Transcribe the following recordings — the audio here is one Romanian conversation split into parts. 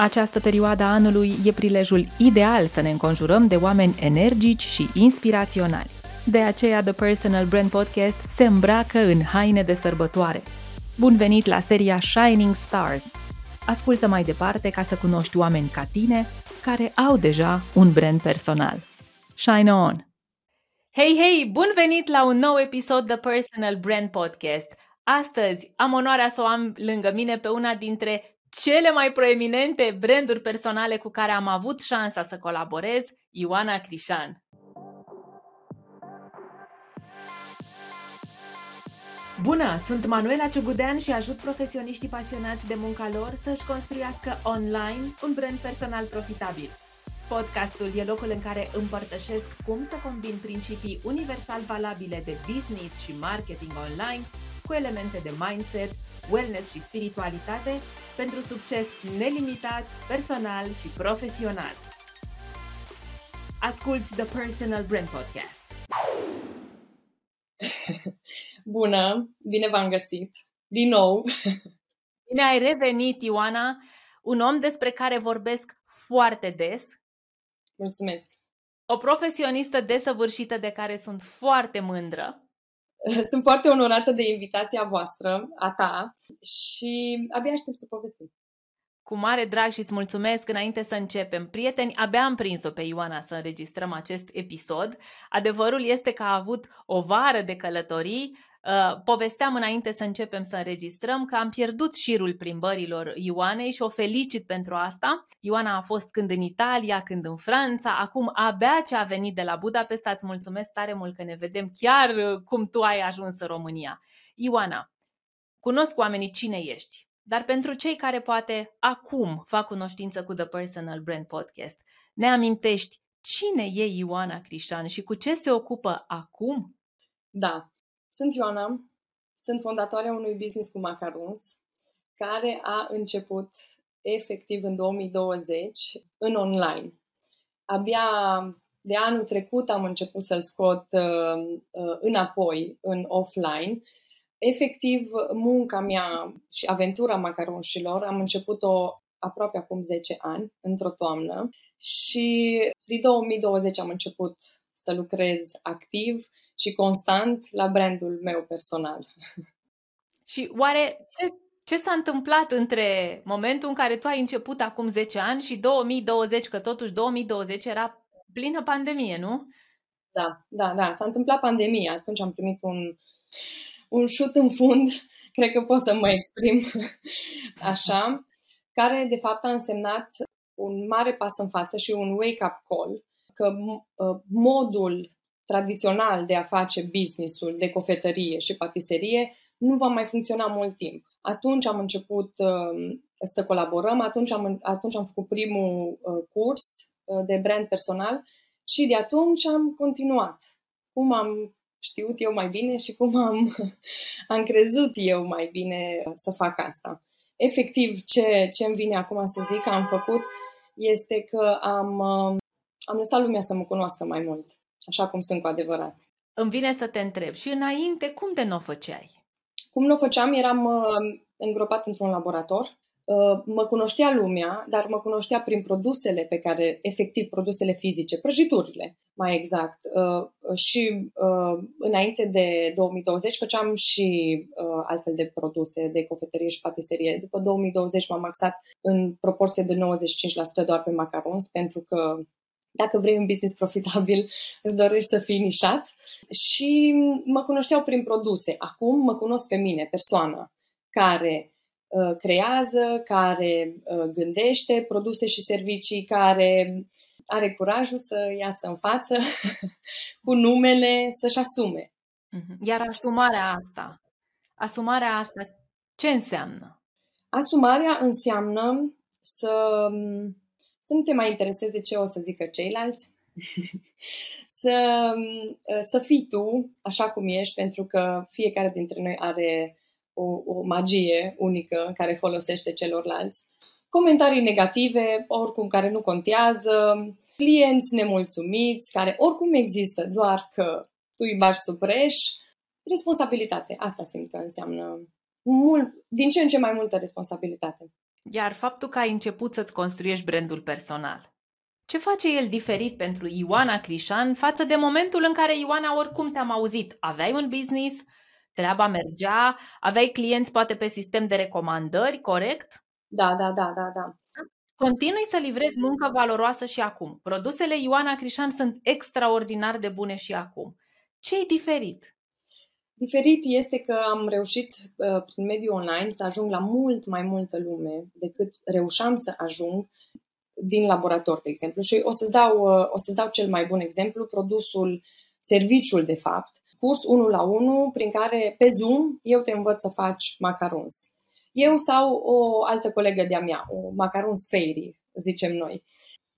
Această perioadă a anului e prilejul ideal să ne înconjurăm de oameni energici și inspiraționali. De aceea The Personal Brand Podcast se îmbracă în haine de sărbătoare. Bun venit la seria Shining Stars! Ascultă mai departe ca să cunoști oameni ca tine care au deja un brand personal. Shine on! Hei, hei! Bun venit la un nou episod The Personal Brand Podcast! Astăzi am onoarea să o am lângă mine pe una dintre cele mai proeminente branduri personale cu care am avut șansa să colaborez, Ioana Crișan. Bună, sunt Manuela Ciugudean și ajut profesioniștii pasionați de munca lor să-și construiască online un brand personal profitabil. Podcastul e locul în care împărtășesc cum să combin principii universal valabile de business și marketing online cu elemente de mindset, wellness și spiritualitate pentru succes nelimitat, personal și profesional. Asculți The Personal Brand Podcast. Bună, bine v-am găsit, din nou. Bine ai revenit, Ioana, un om despre care vorbesc foarte des. Mulțumesc. O profesionistă desăvârșită de care sunt foarte mândră. Sunt foarte onorată de invitația voastră, a ta, și abia aștept să povestim. Cu mare drag și îți mulțumesc înainte să începem. Prieteni, abia am prins-o pe Ioana să înregistrăm acest episod. Adevărul este că a avut o vară de călătorii, Uh, povesteam înainte să începem să înregistrăm că am pierdut șirul plimbărilor Ioanei și o felicit pentru asta. Ioana a fost când în Italia, când în Franța, acum abia ce a venit de la Budapesta. Îți mulțumesc tare mult că ne vedem chiar uh, cum tu ai ajuns în România. Ioana, cunosc oamenii cine ești, dar pentru cei care poate acum fac cunoștință cu The Personal Brand Podcast, ne amintești cine e Ioana Crișan și cu ce se ocupă acum? Da, sunt Ioana, sunt fondatoarea unui business cu macarons, care a început efectiv în 2020 în online. Abia de anul trecut am început să-l scot uh, uh, înapoi, în offline. Efectiv, munca mea și aventura macaronșilor am început-o aproape acum 10 ani, într-o toamnă, și din 2020 am început să lucrez activ și constant la brandul meu personal. Și oare ce, ce s-a întâmplat între momentul în care tu ai început acum 10 ani și 2020, că totuși 2020 era plină pandemie, nu? Da, da, da. S-a întâmplat pandemia. Atunci am primit un, un șut în fund, cred că pot să mă exprim așa, care de fapt a însemnat un mare pas în față și un wake-up call că uh, modul tradițional de a face businessul de cofetărie și patiserie nu va mai funcționa mult timp. Atunci am început uh, să colaborăm, atunci am, atunci am făcut primul uh, curs uh, de brand personal și de atunci am continuat. Cum am știut eu mai bine și cum am, am crezut eu mai bine să fac asta. Efectiv, ce, ce îmi vine acum să zic că am făcut este că am, am lăsat lumea să mă cunoască mai mult așa cum sunt cu adevărat. Îmi vine să te întreb, și înainte, cum de nu o făceai? Cum nu o făceam, eram uh, îngropat într-un laborator. Uh, mă cunoștea lumea, dar mă cunoștea prin produsele pe care, efectiv, produsele fizice, prăjiturile, mai exact. Uh, și uh, înainte de 2020 făceam și uh, altfel de produse de cofetărie și patiserie. După 2020 m-am axat în proporție de 95% doar pe macarons, pentru că dacă vrei un business profitabil, îți dorești să fii nișat. Și mă cunoșteau prin produse. Acum mă cunosc pe mine, persoana care uh, creează, care uh, gândește produse și servicii, care are curajul să iasă în față cu numele, să-și asume. Mhm. Iar asumarea asta, asumarea asta, ce înseamnă? Asumarea înseamnă să să nu te mai intereseze ce o să zică ceilalți, să, să fii tu așa cum ești, pentru că fiecare dintre noi are o, o magie unică care folosește celorlalți. Comentarii negative, oricum care nu contează, clienți nemulțumiți, care oricum există, doar că tu îi bagi sub preș, responsabilitate. Asta simt că înseamnă mult, din ce în ce mai multă responsabilitate. Iar faptul că ai început să-ți construiești brandul personal, ce face el diferit pentru Ioana Crișan față de momentul în care Ioana oricum te-am auzit? Aveai un business, treaba mergea, aveai clienți poate pe sistem de recomandări, corect? Da, da, da, da, da. Continui să livrezi muncă valoroasă și acum. Produsele Ioana Crișan sunt extraordinar de bune și acum. ce e diferit? Diferit este că am reușit uh, prin mediul online să ajung la mult mai multă lume decât reușeam să ajung din laborator, de exemplu. Și o să-ți dau, uh, o să dau cel mai bun exemplu, produsul, serviciul, de fapt, curs 1 la 1 prin care pe Zoom eu te învăț să faci macarons. Eu sau o altă colegă de-a mea, o macarons fairy, zicem noi.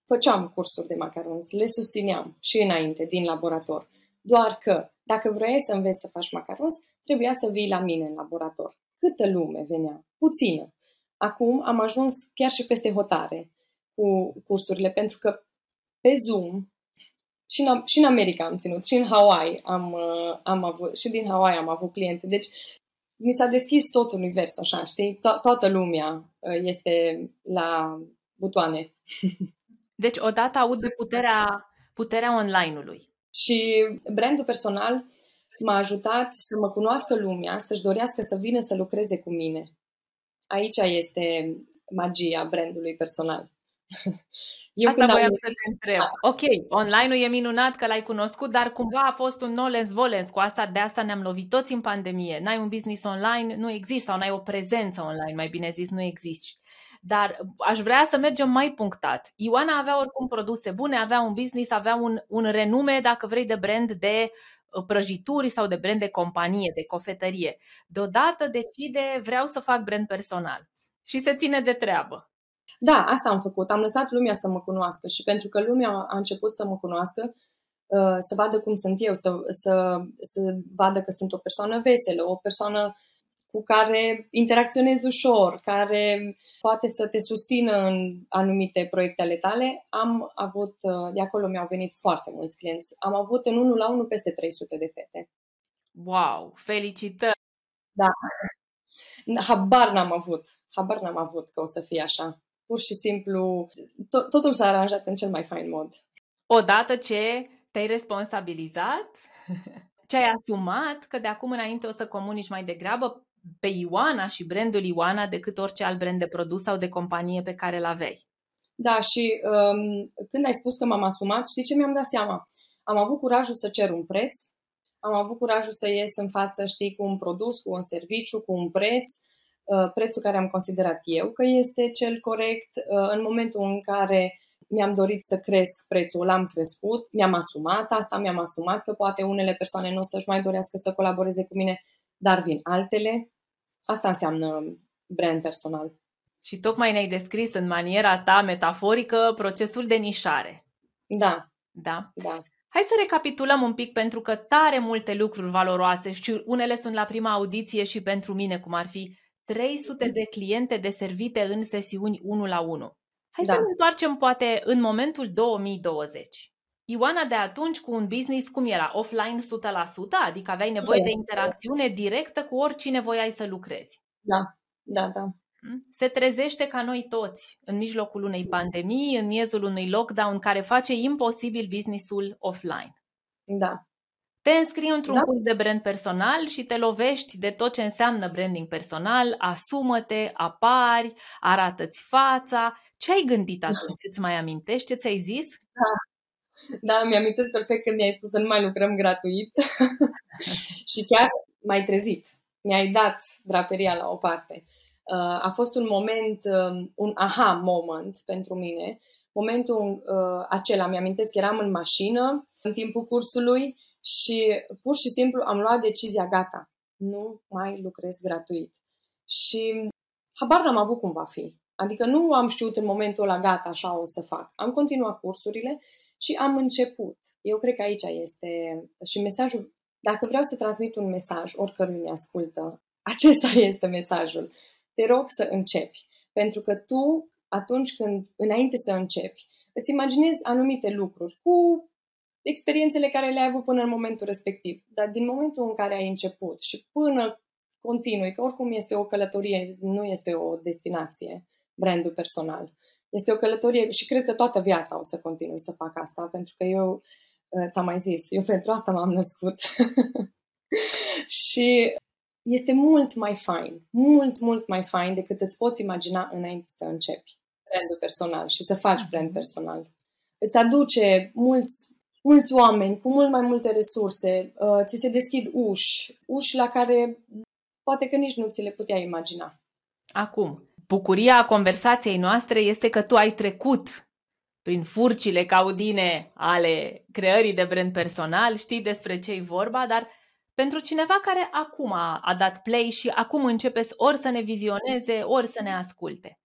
Făceam cursuri de macarons, le susțineam și înainte, din laborator. Doar că, dacă vrei să înveți să faci macarons, trebuia să vii la mine în laborator. Câtă lume venea? Puțină. Acum am ajuns chiar și peste hotare cu cursurile, pentru că pe Zoom și în, și în America am ținut, și în Hawaii am, uh, am avut, și din Hawaii am avut cliente. Deci mi s-a deschis tot universul, așa, știi? To- toată lumea uh, este la butoane. Deci odată aud de puterea, puterea online-ului. Și brandul personal m-a ajutat să mă cunoască lumea, să-și dorească să vină să lucreze cu mine. Aici este magia brandului personal. Eu Asta voiam am... să te întreb. Da. Ok, online-ul e minunat că l-ai cunoscut, dar cumva a fost un nolens volens. Cu asta, de asta ne-am lovit toți în pandemie. N-ai un business online, nu există, sau n-ai o prezență online, mai bine zis, nu există. Dar aș vrea să mergem mai punctat. Ioana avea oricum produse bune, avea un business, avea un, un renume, dacă vrei, de brand de uh, prăjituri sau de brand de companie, de cofetărie. Deodată decide, vreau să fac brand personal. Și se ține de treabă. Da, asta am făcut. Am lăsat lumea să mă cunoască și pentru că lumea a început să mă cunoască, uh, să vadă cum sunt eu, să, să, să vadă că sunt o persoană veselă, o persoană cu care interacționezi ușor, care poate să te susțină în anumite proiecte ale tale, am avut, uh, de acolo mi-au venit foarte mulți clienți. Am avut în unul la unul peste 300 de fete. Wow, felicitări! Da, habar n-am avut, habar n-am avut că o să fie așa pur și simplu to- totul s-a aranjat în cel mai fain mod. Odată ce te-ai responsabilizat, ce ai asumat că de acum înainte o să comunici mai degrabă pe Ioana și brandul Ioana decât orice alt brand de produs sau de companie pe care îl aveai. Da, și um, când ai spus că m-am asumat, știi ce mi-am dat seama? Am avut curajul să cer un preț, am avut curajul să ies în față, știi, cu un produs, cu un serviciu, cu un preț, Uh, prețul care am considerat eu că este cel corect. Uh, în momentul în care mi-am dorit să cresc prețul, l-am crescut, mi-am asumat asta, mi-am asumat că poate unele persoane nu o să-și mai dorească să colaboreze cu mine, dar vin altele. Asta înseamnă brand personal. Și tocmai ne-ai descris în maniera ta metaforică procesul de nișare. Da. Da? Da. Hai să recapitulăm un pic pentru că tare multe lucruri valoroase și unele sunt la prima audiție și pentru mine, cum ar fi 300 de cliente deservite în sesiuni 1 la 1. Hai da. să ne întoarcem poate în momentul 2020. Ioana de atunci cu un business cum era? Offline 100%? Adică aveai nevoie de interacțiune directă cu oricine voiai să lucrezi. Da, da, da. Hmm? Se trezește ca noi toți în mijlocul unei pandemii, în miezul unui lockdown care face imposibil businessul offline. Da. Te înscrii într-un da. curs de brand personal și te lovești de tot ce înseamnă branding personal, asumă-te, apari, arată-ți fața. Ce ai gândit atunci? Îți mai amintești? Ce ți-ai zis? Da. Da, mi-amintesc perfect când mi-ai spus să nu mai lucrăm gratuit și chiar m-ai trezit. Mi-ai dat draperia la o parte. Uh, a fost un moment, um, un aha moment pentru mine. Momentul uh, acela, mi-amintesc, eram în mașină în timpul cursului și pur și simplu am luat decizia gata, nu mai lucrez gratuit. Și habar n-am avut cum va fi. Adică nu am știut în momentul ăla gata, așa o să fac. Am continuat cursurile și am început. Eu cred că aici este și mesajul, dacă vreau să transmit un mesaj oricărui mi ascultă, acesta este mesajul. Te rog să începi. Pentru că tu, atunci când, înainte să începi, îți imaginezi anumite lucruri cu experiențele care le-ai avut până în momentul respectiv. Dar din momentul în care ai început și până continui, că oricum este o călătorie, nu este o destinație, brandul personal. Este o călătorie și cred că toată viața o să continui să fac asta, pentru că eu, uh, ți-am mai zis, eu pentru asta m-am născut. și este mult mai fain, mult, mult mai fain decât îți poți imagina înainte să începi brandul personal și să faci brand mhm. personal. Îți aduce mulți, mulți oameni cu mult mai multe resurse, uh, ți se deschid uși, uși la care poate că nici nu ți le puteai imagina. Acum, bucuria conversației noastre este că tu ai trecut prin furcile caudine ale creării de brand personal, știi despre ce e vorba, dar pentru cineva care acum a, a dat play și acum începe ori să ne vizioneze, ori să ne asculte,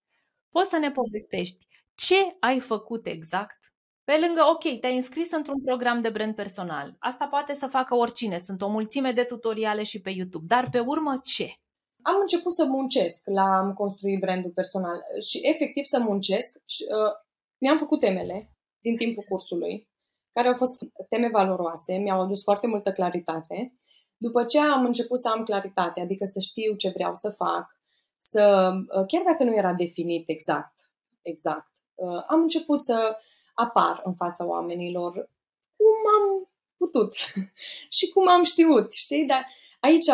poți să ne povestești ce ai făcut exact? Pe lângă, ok, te-ai înscris într-un program de brand personal. Asta poate să facă oricine. Sunt o mulțime de tutoriale și pe YouTube. Dar pe urmă ce? Am început să muncesc la am construit brandul personal și efectiv să muncesc. Și, uh, mi-am făcut temele din timpul cursului, care au fost teme valoroase, mi-au adus foarte multă claritate după ce am început să am claritate, adică să știu ce vreau să fac, să, uh, chiar dacă nu era definit exact, exact, uh, am început să apar în fața oamenilor cum am putut și cum am știut, știi? Dar aici,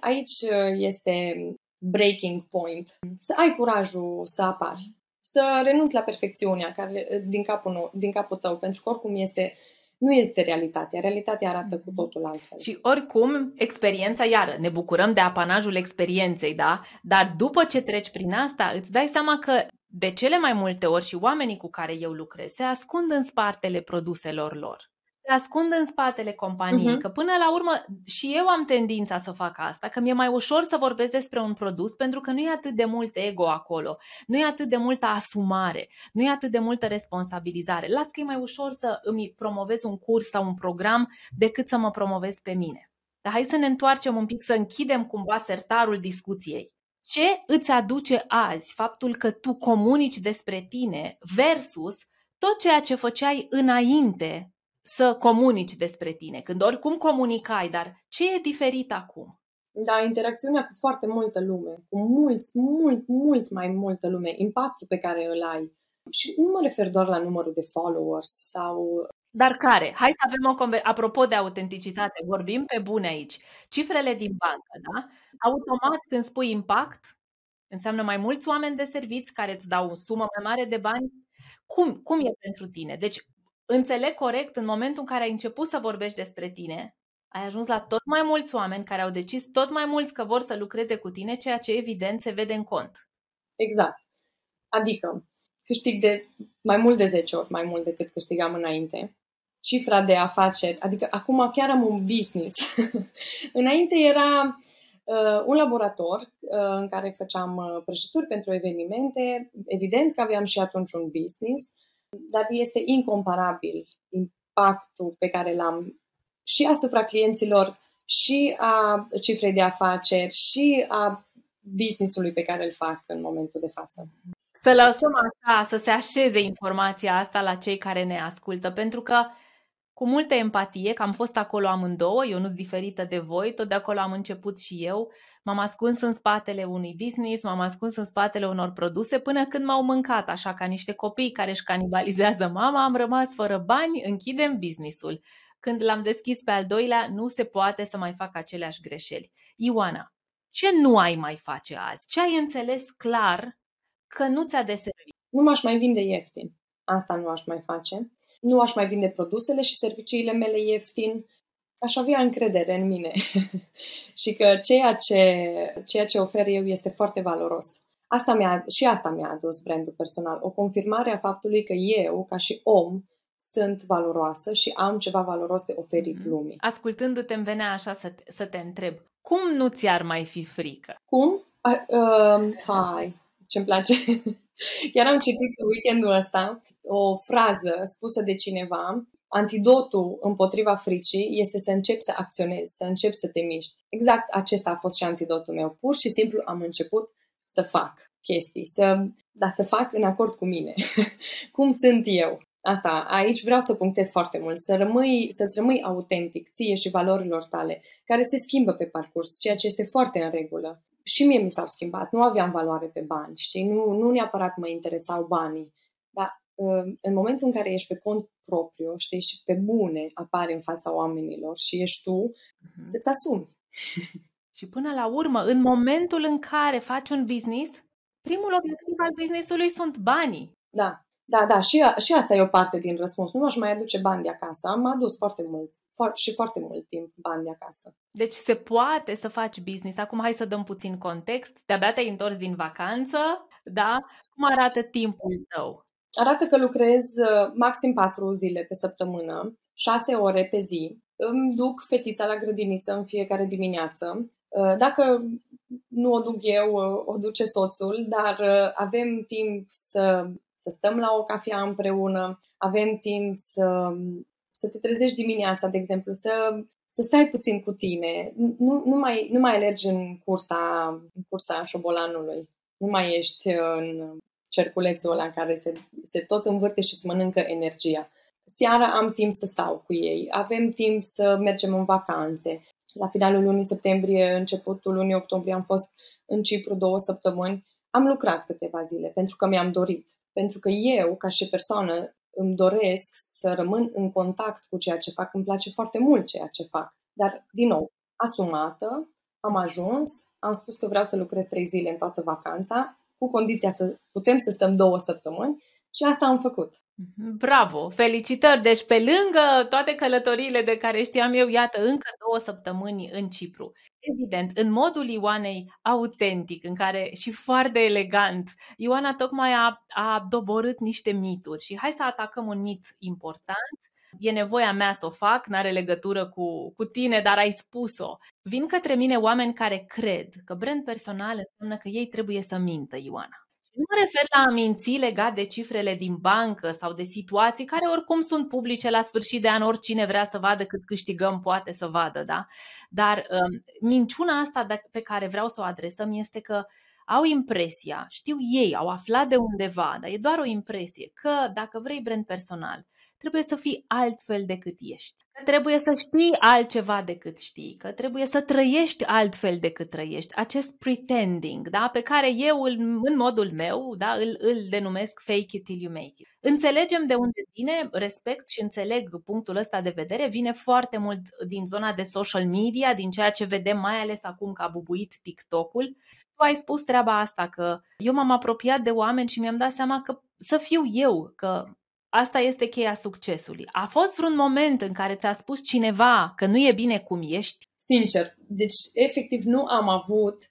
aici uh, este breaking point. Să ai curajul să apari, să renunți la perfecțiunea care, din, capul, din capul tău, pentru că oricum este nu este realitatea. Realitatea arată cu totul altfel. Și oricum, experiența, iară, ne bucurăm de apanajul experienței, da? Dar după ce treci prin asta, îți dai seama că de cele mai multe ori și oamenii cu care eu lucrez se ascund în spatele produselor lor se ascund în spatele companiei, uh-huh. că până la urmă și eu am tendința să fac asta, că mi-e mai ușor să vorbesc despre un produs pentru că nu e atât de mult ego acolo, nu e atât de multă asumare, nu e atât de multă responsabilizare. Las că e mai ușor să îmi promovez un curs sau un program decât să mă promovez pe mine. Dar hai să ne întoarcem un pic, să închidem cumva sertarul discuției. Ce îți aduce azi faptul că tu comunici despre tine versus tot ceea ce făceai înainte să comunici despre tine, când oricum comunicai, dar ce e diferit acum? Da, interacțiunea cu foarte multă lume, cu mulți, mult, mult mai multă lume, impactul pe care îl ai. Și nu mă refer doar la numărul de followers sau... Dar care? Hai să avem o conver- Apropo de autenticitate, vorbim pe bune aici. Cifrele din bancă, da? Automat când spui impact, înseamnă mai mulți oameni de serviți care îți dau o sumă mai mare de bani. Cum, cum e pentru tine? Deci înțeleg corect în momentul în care ai început să vorbești despre tine, ai ajuns la tot mai mulți oameni care au decis tot mai mulți că vor să lucreze cu tine, ceea ce evident se vede în cont. Exact. Adică câștig de mai mult de 10 ori mai mult decât câștigam înainte. Cifra de afaceri, adică acum chiar am un business. înainte era uh, un laborator uh, în care făceam uh, prăjituri pentru evenimente. Evident că aveam și atunci un business dar este incomparabil impactul pe care l-am și asupra clienților, și a cifrei de afaceri, și a business-ului pe care îl fac în momentul de față. Să lăsăm așa, să se așeze informația asta la cei care ne ascultă, pentru că cu multă empatie, că am fost acolo amândouă, eu nu sunt diferită de voi, tot de acolo am început și eu, m-am ascuns în spatele unui business, m-am ascuns în spatele unor produse până când m-au mâncat, așa ca niște copii care își canibalizează mama, am rămas fără bani, închidem businessul. Când l-am deschis pe al doilea, nu se poate să mai fac aceleași greșeli. Ioana, ce nu ai mai face azi? Ce ai înțeles clar că nu ți-a deservit? Nu m-aș mai vinde ieftin. Asta nu aș mai face. Nu aș mai vinde produsele și serviciile mele ieftin aș avea încredere în mine și că ceea ce, ceea ce ofer eu este foarte valoros. Asta mi-a, și asta mi-a adus brandul personal, o confirmare a faptului că eu, ca și om, sunt valoroasă și am ceva valoros de oferit mm-hmm. lumii. Ascultându-te îmi venea așa să, să te întreb, cum nu ți-ar mai fi frică? Cum? Uh, hai, ce-mi place. Chiar am citit weekendul ăsta o frază spusă de cineva antidotul împotriva fricii este să începi să acționezi, să începi să te miști. Exact acesta a fost și antidotul meu. Pur și simplu am început să fac chestii, să, da, să fac în acord cu mine. Cum sunt eu. Asta, aici vreau să punctez foarte mult, să rămâi, să-ți rămâi autentic ție și valorilor tale, care se schimbă pe parcurs, ceea ce este foarte în regulă. Și mie mi s-au schimbat. Nu aveam valoare pe bani, știi? Nu, nu neapărat mă interesau banii. Dar uh, în momentul în care ești pe cont propriu, știi, și pe bune apare în fața oamenilor și ești tu, uh-huh. îți asumi. Și până la urmă, în momentul în care faci un business, primul obiectiv al businessului sunt banii. Da, da, da, și, și asta e o parte din răspuns. Nu aș mai aduce bani de acasă. Am adus foarte mult și foarte mult timp bani de acasă. Deci se poate să faci business. Acum hai să dăm puțin context. De-abia te-ai întors din vacanță, da? Cum arată timpul tău? Arată că lucrez uh, maxim patru zile pe săptămână, șase ore pe zi. Îmi duc fetița la grădiniță în fiecare dimineață. Uh, dacă nu o duc eu, uh, o duce soțul, dar avem timp să să stăm la o cafea împreună, avem timp să, să te trezești dimineața, de exemplu, să, să stai puțin cu tine, nu, nu, mai, nu mai alergi în cursa, în cursa șobolanului, nu mai ești în cerculețul ăla în care se, se tot învârte și îți mănâncă energia. Seara am timp să stau cu ei, avem timp să mergem în vacanțe. La finalul lunii septembrie, începutul lunii octombrie am fost în Cipru două săptămâni. Am lucrat câteva zile pentru că mi-am dorit pentru că eu, ca și persoană, îmi doresc să rămân în contact cu ceea ce fac. Îmi place foarte mult ceea ce fac. Dar, din nou, asumată, am ajuns, am spus că vreau să lucrez trei zile în toată vacanța, cu condiția să putem să stăm două săptămâni și asta am făcut. Mhm, bravo! Felicitări! Deci pe lângă toate călătoriile de care știam eu, iată, încă două săptămâni în Cipru. Evident, în modul Ioanei autentic, în care și foarte elegant, Ioana tocmai a, a doborât niște mituri și hai să atacăm un mit important. E nevoia mea să o fac, n-are legătură cu, cu tine, dar ai spus-o. Vin către mine oameni care cred că brand personal înseamnă că ei trebuie să mintă, Ioana. Nu mă refer la a minți legat de cifrele din bancă sau de situații care oricum sunt publice la sfârșit de an, oricine vrea să vadă cât câștigăm poate să vadă, da? Dar um, minciuna asta pe care vreau să o adresăm este că au impresia, știu ei, au aflat de undeva, dar e doar o impresie, că dacă vrei brand personal, trebuie să fii altfel decât ești. Că trebuie să știi altceva decât știi, că trebuie să trăiești altfel decât trăiești. Acest pretending, da, pe care eu, îl, în modul meu, da, îl, îl denumesc fake it till you make it. Înțelegem de unde vine, respect și înțeleg punctul ăsta de vedere, vine foarte mult din zona de social media, din ceea ce vedem mai ales acum că a bubuit TikTok-ul. Tu ai spus treaba asta, că eu m-am apropiat de oameni și mi-am dat seama că să fiu eu, că Asta este cheia succesului. A fost vreun moment în care ți-a spus cineva că nu e bine cum ești? Sincer, deci efectiv nu am avut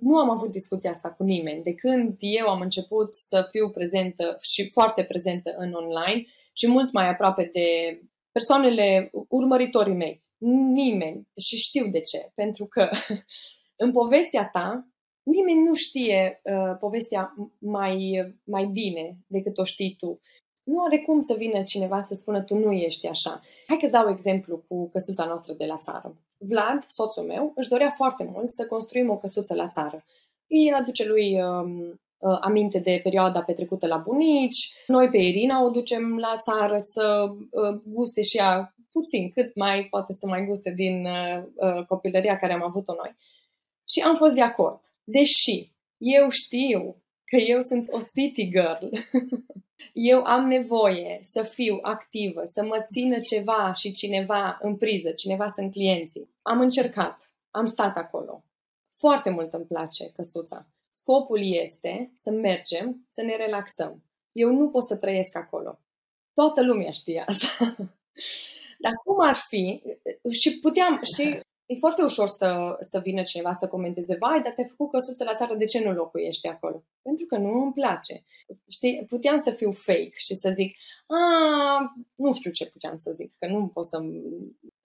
nu am avut discuția asta cu nimeni. De când eu am început să fiu prezentă și foarte prezentă în online și mult mai aproape de persoanele, urmăritorii mei. Nimeni. Și știu de ce. Pentru că în povestea ta, nimeni nu știe uh, povestea mai, mai bine decât o știi tu nu are cum să vină cineva să spună tu nu ești așa. Hai că dau exemplu cu căsuța noastră de la țară. Vlad, soțul meu, își dorea foarte mult să construim o căsuță la țară. Îi aduce lui um, uh, aminte de perioada petrecută la bunici. Noi pe Irina o ducem la țară să uh, guste și ea puțin, cât mai poate să mai guste din uh, uh, copilăria care am avut-o noi. Și am fost de acord. Deși eu știu că eu sunt o city girl eu am nevoie să fiu activă, să mă țină ceva și cineva în priză, cineva sunt clienții. Am încercat, am stat acolo. Foarte mult îmi place căsuța. Scopul este să mergem, să ne relaxăm. Eu nu pot să trăiesc acolo. Toată lumea știe asta. Dar cum ar fi? Și puteam, și e foarte ușor să, să vină cineva să comenteze, vai, dar ți-ai făcut căsuță la țară, de ce nu locuiești acolo? Pentru că nu îmi place. Știi, puteam să fiu fake și să zic, a, nu știu ce puteam să zic, că nu pot să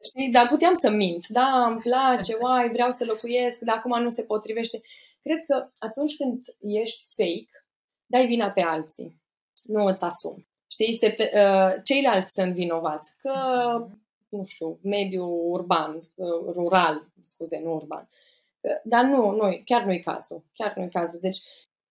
Știi, dar puteam să mint. Da, îmi place, uai, vreau să locuiesc, dar acum nu se potrivește. Cred că atunci când ești fake, dai vina pe alții. Nu îți asumi. Știi, se, uh, ceilalți sunt vinovați. Că nu știu, mediu urban, uh, rural, scuze, nu urban. Uh, dar nu, nu, chiar nu-i cazul. Chiar nu-i cazul. Deci,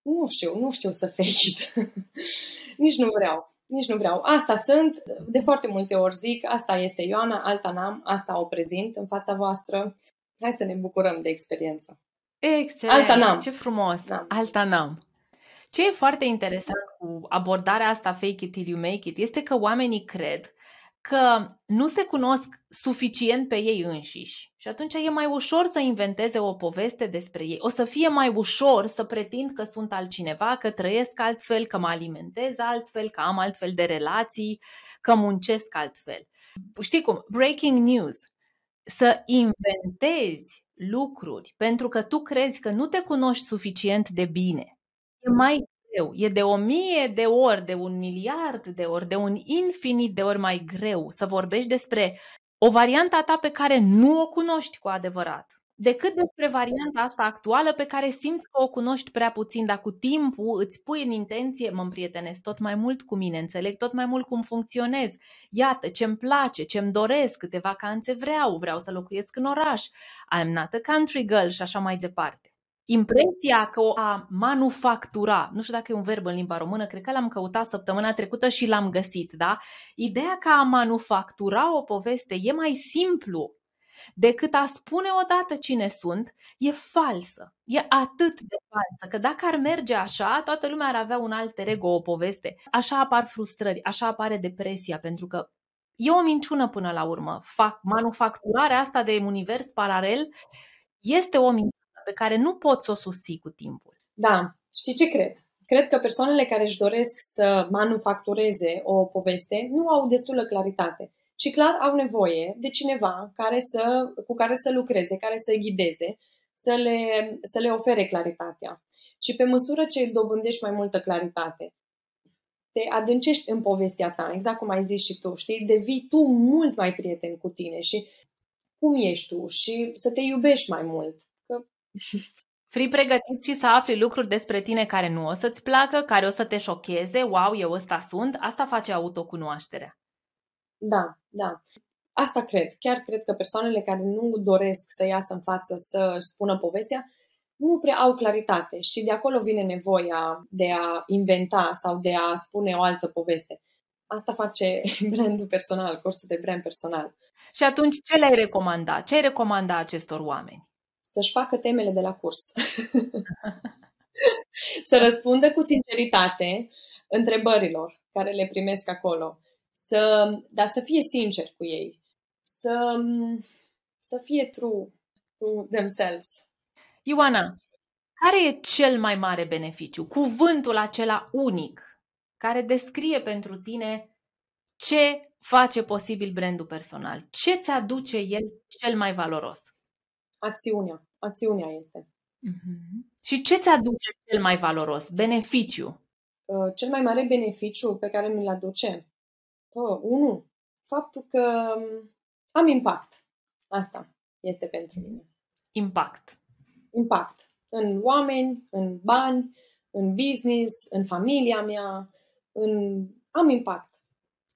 nu știu, nu știu să fake it. Nici nu vreau. Nici nu vreau. Asta sunt, de foarte multe ori zic, asta este Ioana, alta n-am, asta o prezint în fața voastră. Hai să ne bucurăm de experiență. Excelent! Alta n-am. Ce frumos! Da. Alta n-am. Ce e foarte interesant cu abordarea asta fake it till you make it este că oamenii cred că nu se cunosc suficient pe ei înșiși și atunci e mai ușor să inventeze o poveste despre ei. O să fie mai ușor să pretind că sunt altcineva, că trăiesc altfel, că mă alimentez altfel, că am altfel de relații, că muncesc altfel. Știi cum? Breaking news. Să inventezi lucruri pentru că tu crezi că nu te cunoști suficient de bine. E mai greu. E de o mie de ori, de un miliard de ori, de un infinit de ori mai greu să vorbești despre o variantă a ta pe care nu o cunoști cu adevărat, decât despre varianta asta actuală pe care simți că o cunoști prea puțin, dar cu timpul îți pui în intenție, mă împrietenesc tot mai mult cu mine, înțeleg tot mai mult cum funcționez, iată ce-mi place, ce-mi doresc, câte vacanțe vreau, vreau să locuiesc în oraș, I'm not a country girl și așa mai departe. Impresia că o a manufactura, nu știu dacă e un verb în limba română, cred că l-am căutat săptămâna trecută și l-am găsit, da? Ideea că a manufactura o poveste e mai simplu decât a spune odată cine sunt, e falsă. E atât de falsă că dacă ar merge așa, toată lumea ar avea un alt ego, o poveste. Așa apar frustrări, așa apare depresia, pentru că e o minciună până la urmă. Fac manufacturarea asta de univers paralel este o minciună pe care nu poți să o susții cu timpul. Da, știi ce cred? Cred că persoanele care își doresc să manufactureze o poveste nu au destulă claritate, ci clar au nevoie de cineva care să, cu care să lucreze, care să ghideze, să le, să le ofere claritatea. Și pe măsură ce dobândești mai multă claritate, te adâncești în povestea ta, exact cum ai zis și tu, știi? Devii tu mult mai prieten cu tine și cum ești tu și să te iubești mai mult. Că Fii pregătit și să afli lucruri despre tine care nu o să-ți placă, care o să te șocheze, wow, eu ăsta sunt, asta face autocunoașterea. Da, da. Asta cred. Chiar cred că persoanele care nu doresc să iasă în față să spună povestea, nu prea au claritate și de acolo vine nevoia de a inventa sau de a spune o altă poveste. Asta face brandul personal, cursul de brand personal. Și atunci ce le-ai recomanda? Ce ai recomanda acestor oameni? Să-și facă temele de la curs. să răspundă cu sinceritate întrebărilor care le primesc acolo. Să, dar să fie sincer cu ei. Să, să fie true to themselves. Ioana, care e cel mai mare beneficiu? Cuvântul acela unic care descrie pentru tine ce face posibil brandul personal. Ce ți aduce el cel mai valoros? Acțiunea. Acțiunea este. Mm-hmm. Și ce ți aduce cel mai valoros? Beneficiu? Uh, cel mai mare beneficiu pe care mi-l aduce? Uh, unu, faptul că um, am impact. Asta este pentru mine. Impact. Impact. În oameni, în bani, în business, în familia mea, în... am impact.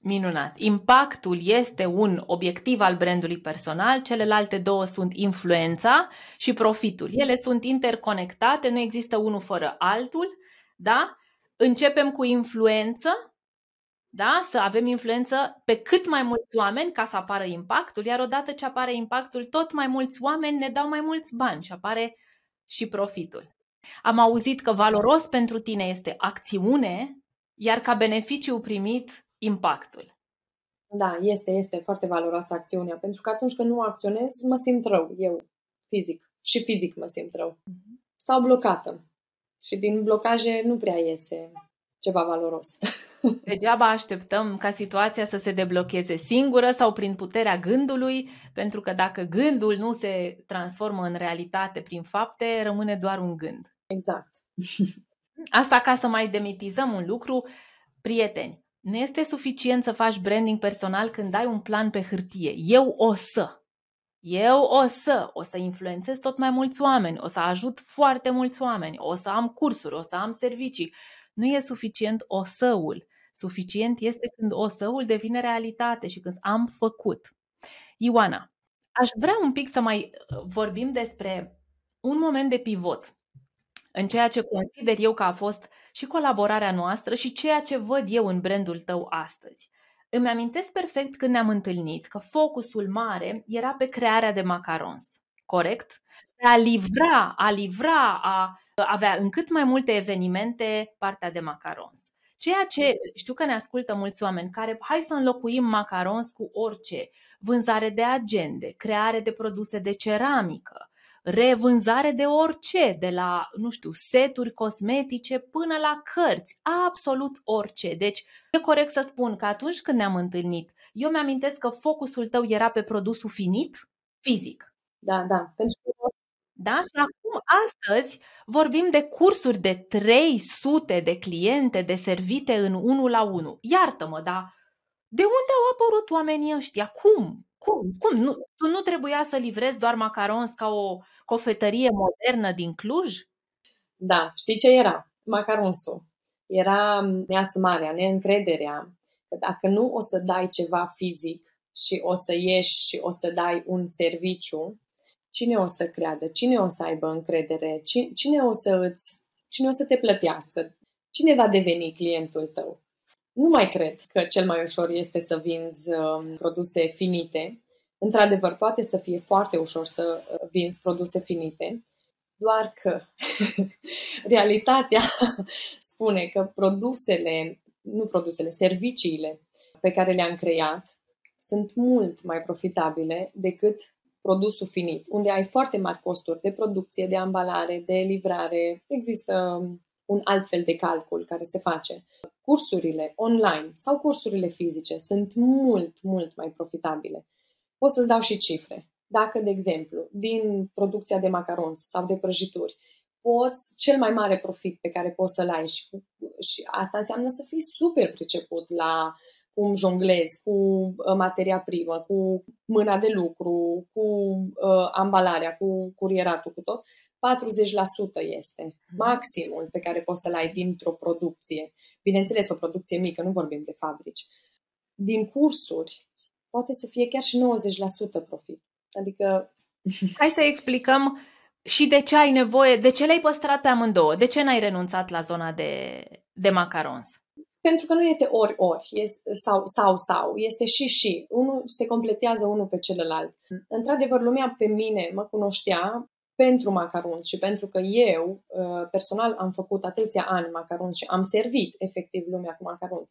Minunat. Impactul este un obiectiv al brandului personal, celelalte două sunt influența și profitul. Ele sunt interconectate, nu există unul fără altul, da? Începem cu influență, da? Să avem influență pe cât mai mulți oameni ca să apară impactul, iar odată ce apare impactul, tot mai mulți oameni ne dau mai mulți bani și apare și profitul. Am auzit că valoros pentru tine este acțiune, iar ca beneficiu primit impactul. Da, este, este foarte valoroasă acțiunea, pentru că atunci când nu acționez, mă simt rău, eu, fizic. Și fizic mă simt rău. Stau blocată. Și din blocaje nu prea iese ceva valoros. Degeaba așteptăm ca situația să se deblocheze singură sau prin puterea gândului, pentru că dacă gândul nu se transformă în realitate prin fapte, rămâne doar un gând. Exact. Asta ca să mai demitizăm un lucru, prieteni, nu este suficient să faci branding personal când ai un plan pe hârtie. Eu o să. Eu o să, o să influențez tot mai mulți oameni, o să ajut foarte mulți oameni, o să am cursuri, o să am servicii. Nu e suficient o săul. Suficient este când o săul devine realitate și când am făcut. Ioana, aș vrea un pic să mai uh, vorbim despre un moment de pivot în ceea ce consider eu că a fost și colaborarea noastră și ceea ce văd eu în brandul tău astăzi. Îmi amintesc perfect când ne-am întâlnit că focusul mare era pe crearea de macarons. Corect? a livra, a livra, a avea în cât mai multe evenimente partea de macarons. Ceea ce știu că ne ascultă mulți oameni care hai să înlocuim macarons cu orice, vânzare de agende, creare de produse de ceramică, revânzare de orice, de la, nu știu, seturi cosmetice până la cărți, absolut orice. Deci, e corect să spun că atunci când ne-am întâlnit, eu mi-amintesc că focusul tău era pe produsul finit, fizic. Da, da. Pentru că da? Și acum, astăzi, vorbim de cursuri de 300 de cliente deservite în 1 la 1. Iartă-mă, dar de unde au apărut oamenii ăștia? Cum? Cum? Cum? Nu, tu nu trebuia să livrezi doar macarons ca o cofetărie modernă din Cluj? Da, știi ce era? Macaronsul. Era neasumarea, neîncrederea că dacă nu o să dai ceva fizic și o să ieși și o să dai un serviciu, cine o să creadă? Cine o să aibă încredere? Cine o să, îți, cine o să te plătească? Cine va deveni clientul tău? Nu mai cred că cel mai ușor este să vinzi um, produse finite. Într-adevăr, poate să fie foarte ușor să uh, vinzi produse finite, doar că realitatea spune că produsele, nu produsele, serviciile pe care le-am creat sunt mult mai profitabile decât produsul finit, unde ai foarte mari costuri de producție, de ambalare, de livrare. Există um, un alt fel de calcul care se face. Cursurile online sau cursurile fizice sunt mult, mult mai profitabile. Pot să-ți dau și cifre. Dacă, de exemplu, din producția de macarons sau de prăjituri, poți, cel mai mare profit pe care poți să-l ai și, și asta înseamnă să fii super priceput la cum jonglezi cu uh, materia primă, cu mâna de lucru, cu uh, ambalarea, cu curieratul, cu tot, 40% este mhm. maximul pe care poți să-l ai dintr-o producție. Bineînțeles, o producție mică, nu vorbim de fabrici. Din cursuri, poate să fie chiar și 90% profit. Adică... Hai să explicăm și de ce ai nevoie, de ce le-ai păstrat pe amândouă, de ce n-ai renunțat la zona de, de macarons? Pentru că nu este ori-ori este, sau, sau, sau, este și și. Unul se completează unul pe celălalt. Într-adevăr, lumea pe mine mă cunoștea pentru macarons și pentru că eu uh, personal am făcut atâția ani macarons și am servit efectiv lumea cu macarons.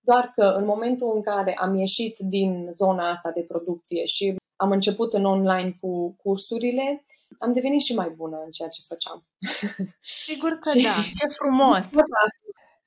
Doar că în momentul în care am ieșit din zona asta de producție și am început în online cu cursurile, am devenit și mai bună în ceea ce făceam. Sigur că și... da, ce frumos!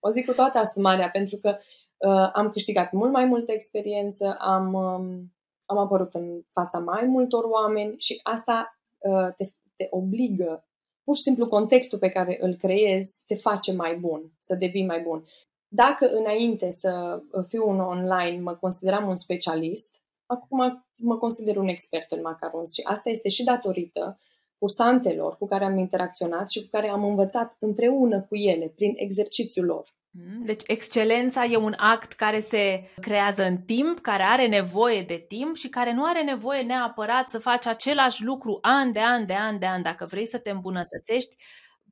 O zic cu toată asumarea, pentru că uh, am câștigat mult mai multă experiență, am, um, am apărut în fața mai multor oameni și asta uh, te, te obligă, pur și simplu contextul pe care îl creezi te face mai bun, să devii mai bun. Dacă înainte să fiu un online mă consideram un specialist, acum mă consider un expert în macarons și asta este și datorită cursantelor cu care am interacționat și cu care am învățat împreună cu ele, prin exercițiul lor. Mm, deci excelența e un act care se creează în timp, care are nevoie de timp și care nu are nevoie neapărat să faci același lucru an de an de an de an. Dacă vrei să te îmbunătățești,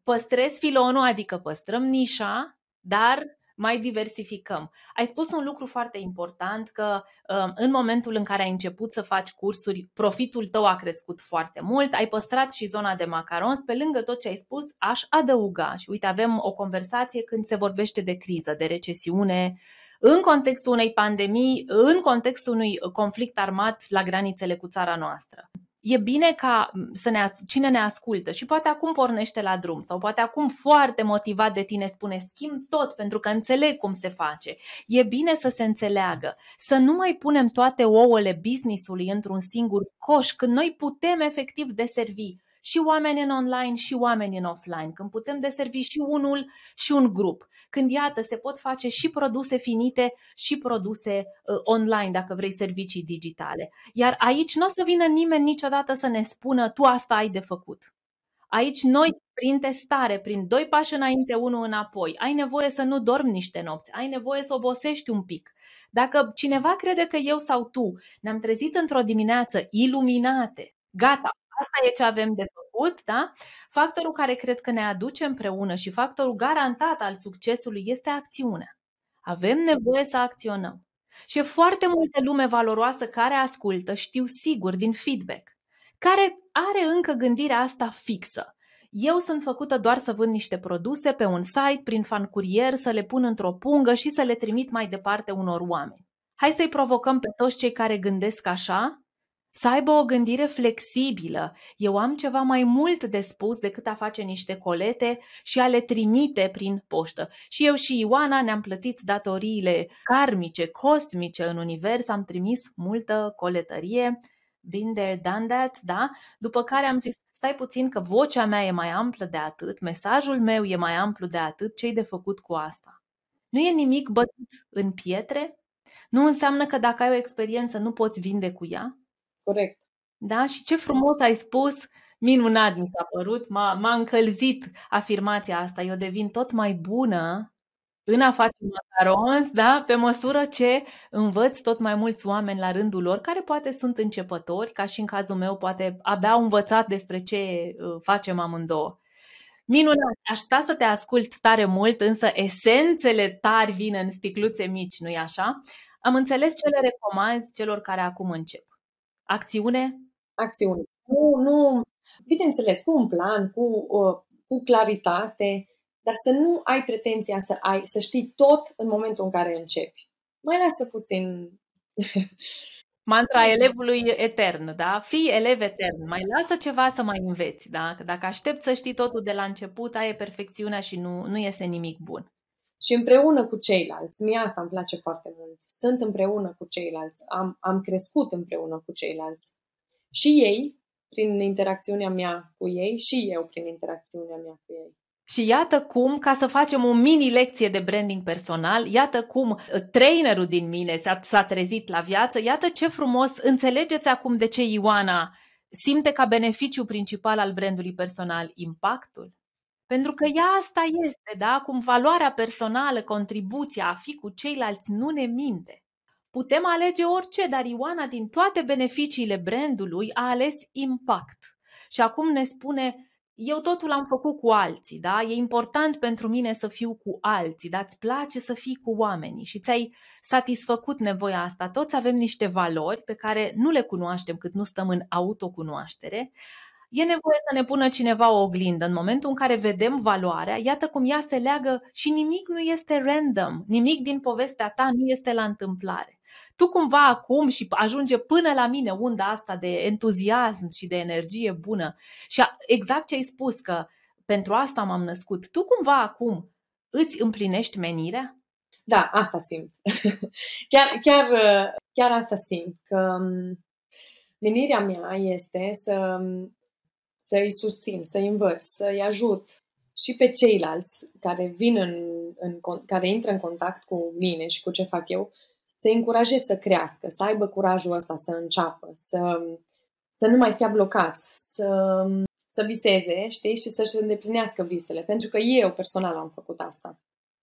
păstrezi filonul, adică păstrăm nișa, dar mai diversificăm. Ai spus un lucru foarte important că um, în momentul în care ai început să faci cursuri, profitul tău a crescut foarte mult, ai păstrat și zona de macarons, pe lângă tot ce ai spus, aș adăuga și uite, avem o conversație când se vorbește de criză, de recesiune, în contextul unei pandemii, în contextul unui conflict armat la granițele cu țara noastră e bine ca să ne, cine ne ascultă și poate acum pornește la drum sau poate acum foarte motivat de tine spune schimb tot pentru că înțeleg cum se face. E bine să se înțeleagă, să nu mai punem toate ouăle business-ului într-un singur coș când noi putem efectiv deservi și oameni în online și oameni în offline, când putem deservi și unul și un grup, când iată se pot face și produse finite și produse uh, online dacă vrei servicii digitale. Iar aici nu o să vină nimeni niciodată să ne spună tu asta ai de făcut. Aici noi, prin testare, prin doi pași înainte, unul înapoi, ai nevoie să nu dormi niște nopți, ai nevoie să obosești un pic. Dacă cineva crede că eu sau tu ne-am trezit într-o dimineață iluminate, gata, Asta e ce avem de făcut, da? Factorul care cred că ne aduce împreună și factorul garantat al succesului este acțiunea. Avem nevoie să acționăm. Și e foarte multă lume valoroasă care ascultă, știu sigur din feedback, care are încă gândirea asta fixă. Eu sunt făcută doar să vând niște produse pe un site, prin fan curier, să le pun într-o pungă și să le trimit mai departe unor oameni. Hai să-i provocăm pe toți cei care gândesc așa să aibă o gândire flexibilă. Eu am ceva mai mult de spus decât a face niște colete și a le trimite prin poștă. Și eu și Ioana ne-am plătit datoriile karmice, cosmice în univers, am trimis multă coletărie, been there, done that, da? După care am zis, stai puțin că vocea mea e mai amplă de atât, mesajul meu e mai amplu de atât, ce-i de făcut cu asta? Nu e nimic bătut în pietre? Nu înseamnă că dacă ai o experiență nu poți vinde cu ea? Corect. Da? Și ce frumos ai spus, minunat mi s-a părut, m-a, m-a încălzit afirmația asta. Eu devin tot mai bună în a face macarons, da? pe măsură ce învăț tot mai mulți oameni la rândul lor, care poate sunt începători, ca și în cazul meu, poate abia au învățat despre ce uh, facem amândouă. Minunat! Aș sta să te ascult tare mult, însă esențele tari vin în sticluțe mici, nu-i așa? Am înțeles ce le recomanzi celor care acum încep. Acțiune? Acțiune. Nu, nu, bineînțeles, cu un plan, cu, uh, cu claritate, dar să nu ai pretenția să ai, să știi tot în momentul în care începi. Mai lasă puțin Mantra elevului etern, da? Fii elev etern, mai lasă ceva să mai înveți, da? Dacă aștepți să știi totul de la început, aia e perfecțiunea și nu, nu iese nimic bun. Și împreună cu ceilalți, mie asta îmi place foarte mult. Sunt împreună cu ceilalți, am, am crescut împreună cu ceilalți. Și ei, prin interacțiunea mea cu ei, și eu prin interacțiunea mea cu ei. Și iată cum, ca să facem o mini lecție de branding personal, iată cum uh, trainerul din mine s-a, s-a trezit la viață, iată ce frumos, înțelegeți acum de ce Ioana simte ca beneficiu principal al brandului personal impactul. Pentru că ea asta este, da? Cum valoarea personală, contribuția, a fi cu ceilalți nu ne minte. Putem alege orice, dar Ioana, din toate beneficiile brandului, a ales impact. Și acum ne spune eu totul am făcut cu alții, da? E important pentru mine să fiu cu alții, dar îți place să fii cu oamenii și ți-ai satisfăcut nevoia asta. Toți avem niște valori pe care nu le cunoaștem cât nu stăm în autocunoaștere. E nevoie să ne pună cineva o oglindă. În momentul în care vedem valoarea, iată cum ea se leagă și nimic nu este random, nimic din povestea ta nu este la întâmplare. Tu cumva acum și ajunge până la mine unda asta de entuziasm și de energie bună. Și exact ce ai spus că pentru asta m-am născut, tu cumva acum îți împlinești menirea? Da, asta simt. chiar, chiar, chiar asta simt, că um, menirea mea este să, um, să-i susțin, să-i învăț, să-i ajut și pe ceilalți care vin în, în, care intră în contact cu mine și cu ce fac eu, să-i încurajezi să crească, să aibă curajul ăsta să înceapă, să, să nu mai stea blocați, să, să viseze, știi, și să-și îndeplinească visele. Pentru că eu personal am făcut asta.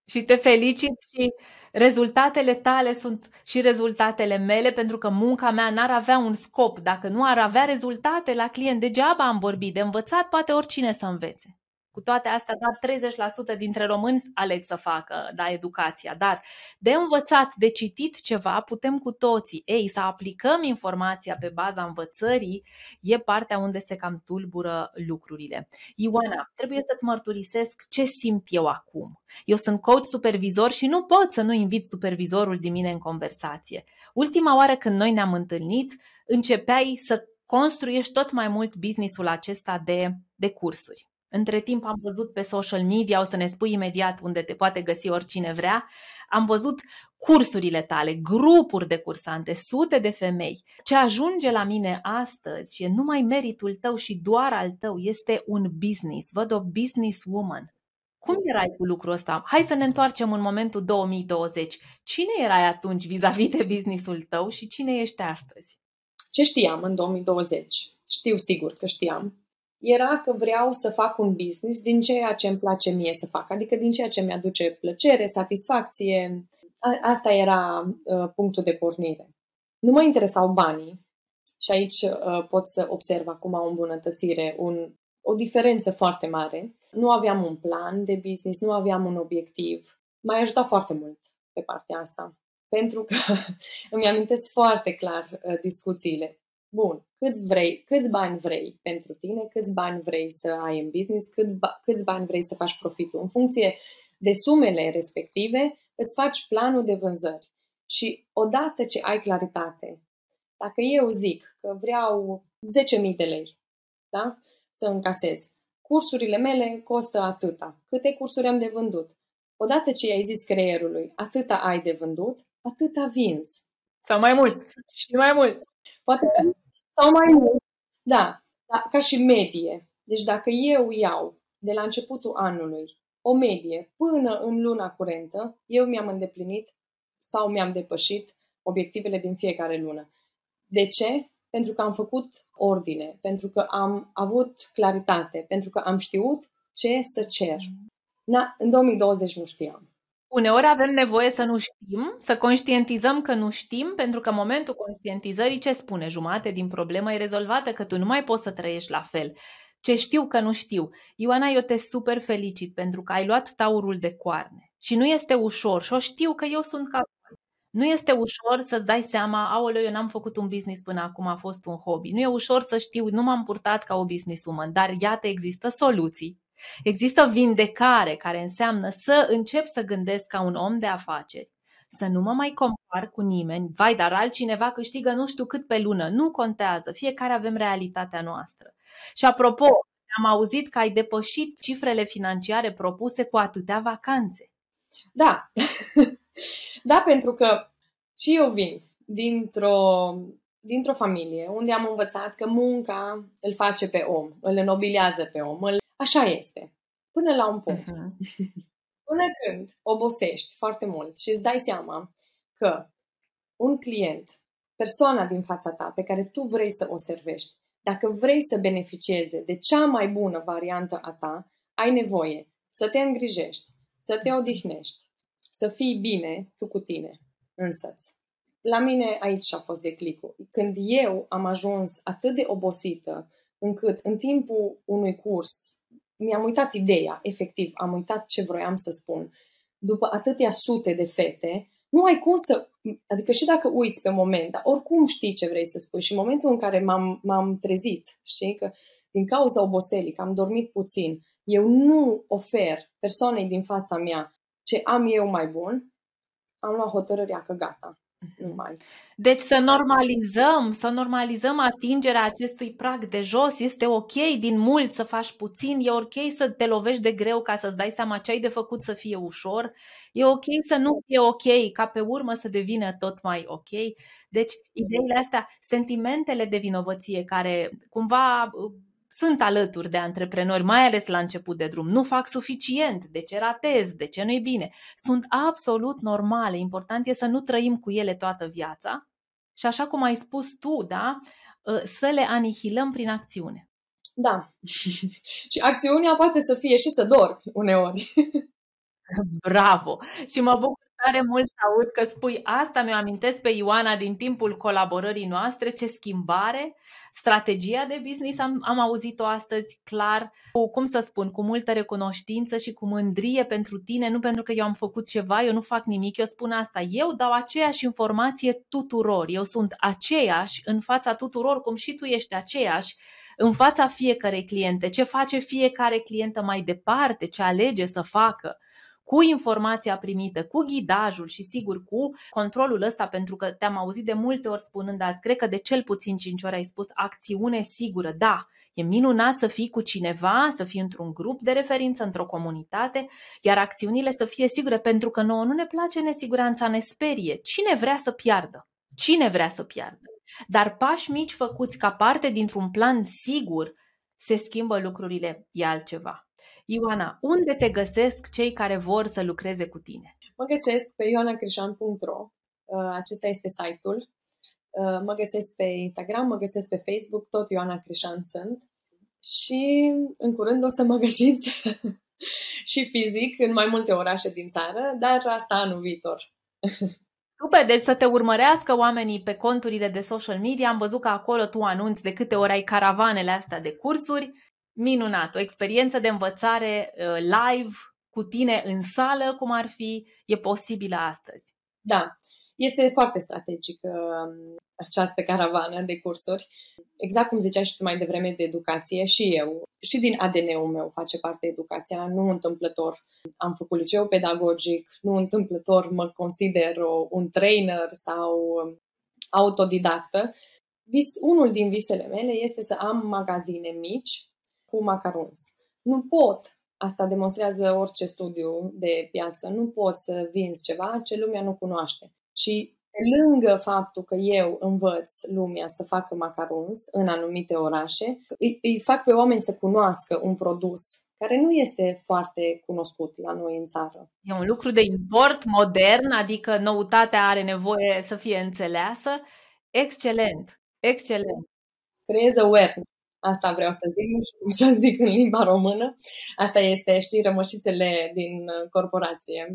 Și te felicit și rezultatele tale sunt și rezultatele mele, pentru că munca mea n-ar avea un scop. Dacă nu ar avea rezultate la client, degeaba am vorbit. De învățat poate oricine să învețe. Cu toate astea, doar 30% dintre români aleg să facă da, educația. Dar de învățat, de citit ceva, putem cu toții. Ei, să aplicăm informația pe baza învățării e partea unde se cam tulbură lucrurile. Ioana, trebuie să-ți mărturisesc ce simt eu acum. Eu sunt coach supervizor și nu pot să nu invit supervizorul din mine în conversație. Ultima oară când noi ne-am întâlnit, începeai să construiești tot mai mult businessul acesta de, de cursuri. Între timp am văzut pe social media, o să ne spui imediat unde te poate găsi oricine vrea, am văzut cursurile tale, grupuri de cursante, sute de femei. Ce ajunge la mine astăzi și e numai meritul tău și doar al tău, este un business. Văd o business woman. Cum erai cu lucrul ăsta? Hai să ne întoarcem în momentul 2020. Cine erai atunci vis-a-vis de businessul tău și cine ești astăzi? Ce știam în 2020? Știu sigur că știam era că vreau să fac un business din ceea ce îmi place mie să fac, adică din ceea ce mi-aduce plăcere, satisfacție. asta era uh, punctul de pornire. Nu mă interesau banii și aici uh, pot să observ acum o îmbunătățire, un, o diferență foarte mare. Nu aveam un plan de business, nu aveam un obiectiv. M-a ajutat foarte mult pe partea asta, pentru că îmi amintesc foarte clar uh, discuțiile bun, câți, vrei, câți bani vrei pentru tine, câți bani vrei să ai în business, cât ba, câți bani vrei să faci profitul. În funcție de sumele respective, îți faci planul de vânzări. Și odată ce ai claritate, dacă eu zic că vreau 10.000 de lei da? să încasez, cursurile mele costă atâta, câte cursuri am de vândut. Odată ce ai zis creierului, atâta ai de vândut, atâta vinzi. Sau mai mult. Și mai mult. Poate sau mai mult. Da, da, ca și medie. Deci dacă eu iau de la începutul anului o medie până în luna curentă, eu mi-am îndeplinit sau mi-am depășit obiectivele din fiecare lună. De ce? Pentru că am făcut ordine, pentru că am avut claritate, pentru că am știut ce să cer. Na, în 2020 nu știam. Uneori avem nevoie să nu știm, să conștientizăm că nu știm, pentru că în momentul conștientizării ce spune? Jumate din problemă e rezolvată, că tu nu mai poți să trăiești la fel. Ce știu că nu știu. Ioana, eu te super felicit pentru că ai luat taurul de coarne. Și nu este ușor și o știu că eu sunt ca nu este ușor să-ți dai seama, aoleu, eu n-am făcut un business până acum, a fost un hobby. Nu e ușor să știu, nu m-am purtat ca o businesswoman, dar iată, există soluții Există vindecare care înseamnă să încep să gândesc ca un om de afaceri, să nu mă mai compar cu nimeni, vai, dar altcineva câștigă nu știu cât pe lună, nu contează, fiecare avem realitatea noastră. Și apropo, am auzit că ai depășit cifrele financiare propuse cu atâtea vacanțe. Da, da, pentru că și eu vin dintr-o, dintr-o familie unde am învățat că munca îl face pe om, îl înobilează pe om, îl Așa este. Până la un punct. Uh-huh. Până când obosești foarte mult și îți dai seama că un client, persoana din fața ta pe care tu vrei să o servești, dacă vrei să beneficieze de cea mai bună variantă a ta, ai nevoie să te îngrijești, să te odihnești, să fii bine tu cu tine însăți. La mine aici a fost declicul. Când eu am ajuns atât de obosită încât în timpul unui curs mi-am uitat ideea, efectiv, am uitat ce vroiam să spun. După atâtea sute de fete, nu ai cum să, adică și dacă uiți pe moment, dar oricum știi ce vrei să spui și în momentul în care m-am, m-am trezit, știi, că din cauza oboselii, că am dormit puțin, eu nu ofer persoanei din fața mea ce am eu mai bun, am luat hotărârea că gata, nu mai. Deci să normalizăm, să normalizăm atingerea acestui prag de jos. Este ok din mult să faci puțin, e ok să te lovești de greu ca să-ți dai seama ce ai de făcut să fie ușor. E ok să nu fie ok, ca pe urmă să devină tot mai ok. Deci ideile astea, sentimentele de vinovăție care cumva sunt alături de antreprenori, mai ales la început de drum. Nu fac suficient, de ce ratez, de ce nu-i bine. Sunt absolut normale. Important e să nu trăim cu ele toată viața și așa cum ai spus tu, da, ă, să le anihilăm prin acțiune. Da. și acțiunea poate să fie și să dormi uneori. Bravo! Și mă bucur tare mult să aud că spui asta, mi-o amintesc pe Ioana din timpul colaborării noastre, ce schimbare, strategia de business am, am auzit-o astăzi clar, cu, cum să spun, cu multă recunoștință și cu mândrie pentru tine, nu pentru că eu am făcut ceva, eu nu fac nimic, eu spun asta, eu dau aceeași informație tuturor, eu sunt aceeași în fața tuturor, cum și tu ești aceeași în fața fiecarei cliente, ce face fiecare clientă mai departe, ce alege să facă cu informația primită, cu ghidajul și sigur cu controlul ăsta, pentru că te-am auzit de multe ori spunând azi, cred că de cel puțin 5 ori ai spus acțiune sigură. Da, E minunat să fii cu cineva, să fii într-un grup de referință, într-o comunitate, iar acțiunile să fie sigure, pentru că nouă nu ne place nesiguranța, ne sperie. Cine vrea să piardă? Cine vrea să piardă? Dar pași mici făcuți ca parte dintr-un plan sigur, se schimbă lucrurile, e altceva. Ioana, unde te găsesc cei care vor să lucreze cu tine? Mă găsesc pe ioanacrișan.ro, uh, acesta este site-ul. Uh, mă găsesc pe Instagram, mă găsesc pe Facebook, tot Ioana Crișan sunt. Și în curând o să mă găsiți și fizic în mai multe orașe din țară, dar asta anul viitor. Super, deci să te urmărească oamenii pe conturile de social media. Am văzut că acolo tu anunți de câte ori ai caravanele astea de cursuri minunat, o experiență de învățare uh, live cu tine în sală, cum ar fi, e posibilă astăzi. Da. Este foarte strategic uh, această caravană de cursuri. Exact cum ziceai și tu mai devreme de educație, și eu, și din ADN-ul meu face parte educația, nu întâmplător. Am făcut liceu pedagogic, nu întâmplător mă consider un trainer sau autodidactă. Vis, unul din visele mele este să am magazine mici cu macarons. Nu pot Asta demonstrează orice studiu de piață. Nu poți să vinzi ceva ce lumea nu cunoaște. Și pe lângă faptul că eu învăț lumea să facă macarons în anumite orașe, îi, îi fac pe oameni să cunoască un produs care nu este foarte cunoscut la noi în țară. E un lucru de import modern, adică noutatea are nevoie să fie înțeleasă. Excelent, excelent. Creează awareness. Asta vreau să zic, nu știu cum să zic în limba română. Asta este, știi, rămășițele din corporație.